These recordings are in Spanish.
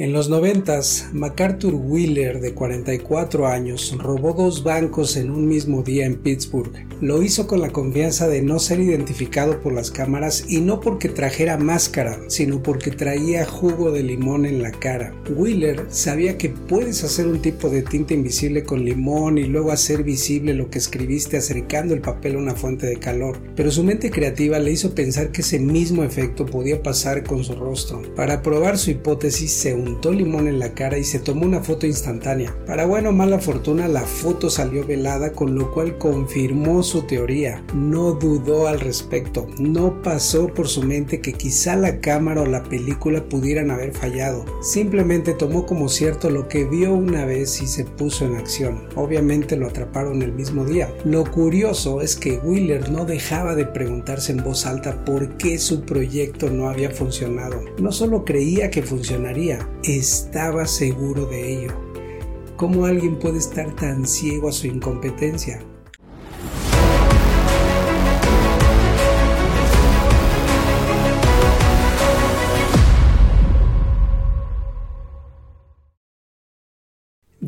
En los noventas, MacArthur Wheeler, de 44 años, robó dos bancos en un mismo día en Pittsburgh. Lo hizo con la confianza de no ser identificado por las cámaras y no porque trajera máscara, sino porque traía jugo de limón en la cara. Wheeler sabía que puedes hacer un tipo de tinta invisible con limón y luego hacer visible lo que escribiste acercando el papel a una fuente de calor, pero su mente creativa le hizo pensar que ese mismo efecto podía pasar con su rostro. Para probar su hipótesis se untó limón en la cara y se tomó una foto instantánea. Para buena o mala fortuna la foto salió velada con lo cual confirmó su teoría. No dudó al respecto, no pasó por su mente que quizá la cámara o la película pudieran haber fallado. Simplemente tomó como cierto lo que vio una vez y se puso en acción. Obviamente lo atraparon el mismo día. Lo curioso es que Wheeler no dejaba de preguntarse en voz alta por qué su proyecto no había funcionado. No solo creía que funcionaría, estaba seguro de ello. ¿Cómo alguien puede estar tan ciego a su incompetencia?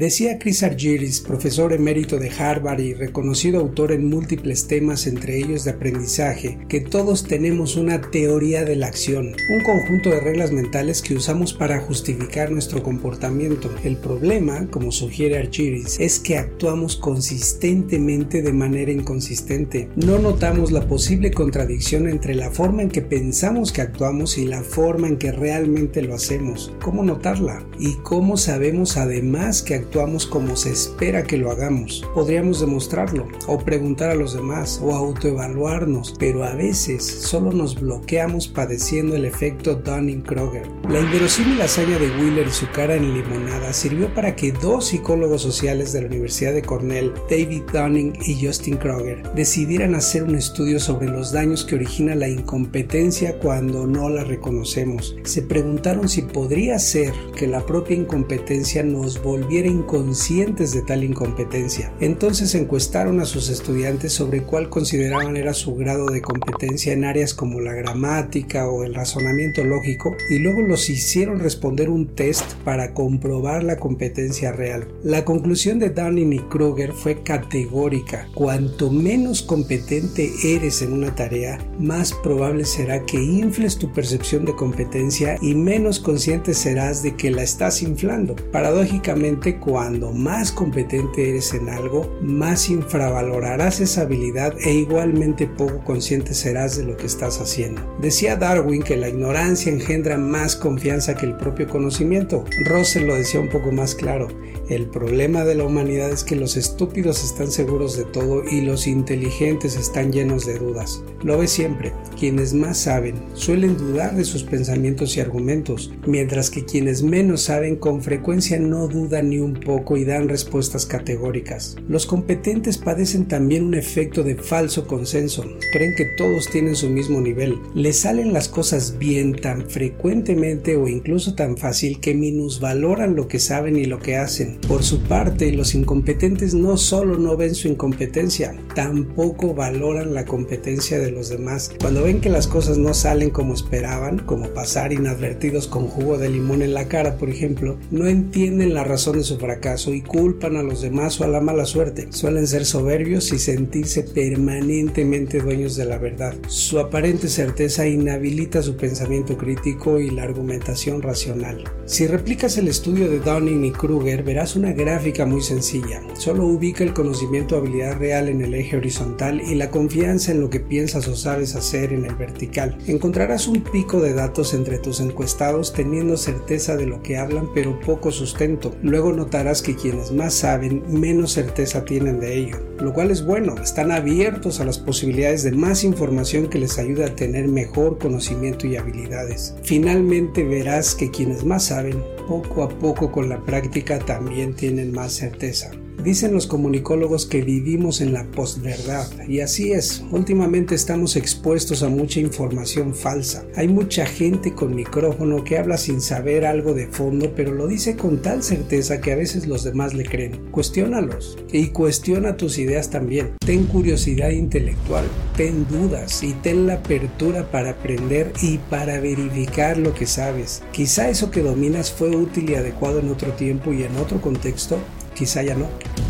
Decía Chris Argyris, profesor emérito de Harvard y reconocido autor en múltiples temas, entre ellos de aprendizaje, que todos tenemos una teoría de la acción, un conjunto de reglas mentales que usamos para justificar nuestro comportamiento. El problema, como sugiere Argyris, es que actuamos consistentemente de manera inconsistente. No notamos la posible contradicción entre la forma en que pensamos que actuamos y la forma en que realmente lo hacemos. ¿Cómo notarla? ¿Y cómo sabemos además que actuamos actuamos como se espera que lo hagamos. Podríamos demostrarlo, o preguntar a los demás, o autoevaluarnos, pero a veces solo nos bloqueamos padeciendo el efecto Dunning-Kroger. La inverosímil hazaña de Wheeler y su cara en limonada sirvió para que dos psicólogos sociales de la Universidad de Cornell, David Dunning y Justin Kroger, decidieran hacer un estudio sobre los daños que origina la incompetencia cuando no la reconocemos. Se preguntaron si podría ser que la propia incompetencia nos volviera conscientes de tal incompetencia. Entonces encuestaron a sus estudiantes sobre cuál consideraban era su grado de competencia en áreas como la gramática o el razonamiento lógico y luego los hicieron responder un test para comprobar la competencia real. La conclusión de Dunning y Kruger fue categórica. Cuanto menos competente eres en una tarea, más probable será que infles tu percepción de competencia y menos consciente serás de que la estás inflando. Paradójicamente, cuando más competente eres en algo, más infravalorarás esa habilidad e igualmente poco consciente serás de lo que estás haciendo. Decía Darwin que la ignorancia engendra más confianza que el propio conocimiento. Russell lo decía un poco más claro. El problema de la humanidad es que los estúpidos están seguros de todo y los inteligentes están llenos de dudas. Lo ves siempre. Quienes más saben suelen dudar de sus pensamientos y argumentos, mientras que quienes menos saben con frecuencia no dudan ni un poco y dan respuestas categóricas. Los competentes padecen también un efecto de falso consenso. Creen que todos tienen su mismo nivel. Les salen las cosas bien tan frecuentemente o incluso tan fácil que minusvaloran lo que saben y lo que hacen. Por su parte, los incompetentes no solo no ven su incompetencia, tampoco valoran la competencia de los demás. Cuando ven que las cosas no salen como esperaban, como pasar inadvertidos con jugo de limón en la cara, por ejemplo, no entienden la razón de su fracaso y culpan a los demás o a la mala suerte. Suelen ser soberbios y sentirse permanentemente dueños de la verdad. Su aparente certeza inhabilita su pensamiento crítico y la argumentación racional. Si replicas el estudio de Dunning y Kruger, verás una gráfica muy sencilla. Solo ubica el conocimiento o habilidad real en el eje horizontal y la confianza en lo que piensas o sabes hacer en el vertical. Encontrarás un pico de datos entre tus encuestados teniendo certeza de lo que hablan pero poco sustento. Luego notarás que quienes más saben menos certeza tienen de ello, lo cual es bueno, están abiertos a las posibilidades de más información que les ayude a tener mejor conocimiento y habilidades. Finalmente verás que quienes más saben, poco a poco con la práctica también tienen más certeza. Dicen los comunicólogos que vivimos en la posverdad y así es. Últimamente estamos expuestos a mucha información falsa. Hay mucha gente con micrófono que habla sin saber algo de fondo, pero lo dice con tal certeza que a veces los demás le creen. Cuestiónalos y cuestiona tus ideas también. Ten curiosidad intelectual, ten dudas y ten la apertura para aprender y para verificar lo que sabes. Quizá eso que dominas fue útil y adecuado en otro tiempo y en otro contexto, quizá ya no.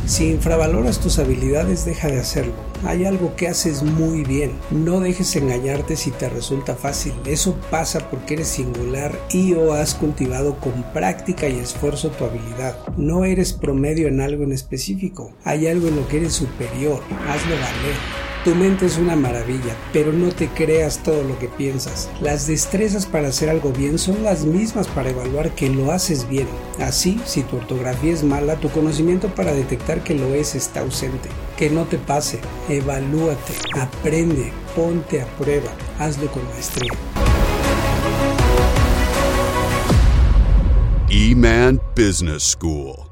Si infravaloras tus habilidades, deja de hacerlo. Hay algo que haces muy bien. No dejes engañarte si te resulta fácil. Eso pasa porque eres singular y o has cultivado con práctica y esfuerzo tu habilidad. No eres promedio en algo en específico. Hay algo en lo que eres superior. Hazlo valer. Tu mente es una maravilla, pero no te creas todo lo que piensas. Las destrezas para hacer algo bien son las mismas para evaluar que lo haces bien. Así, si tu ortografía es mala, tu conocimiento para detectar que lo es está ausente. Que no te pase, evalúate, aprende, ponte a prueba, hazlo con maestría. E-Man Business School.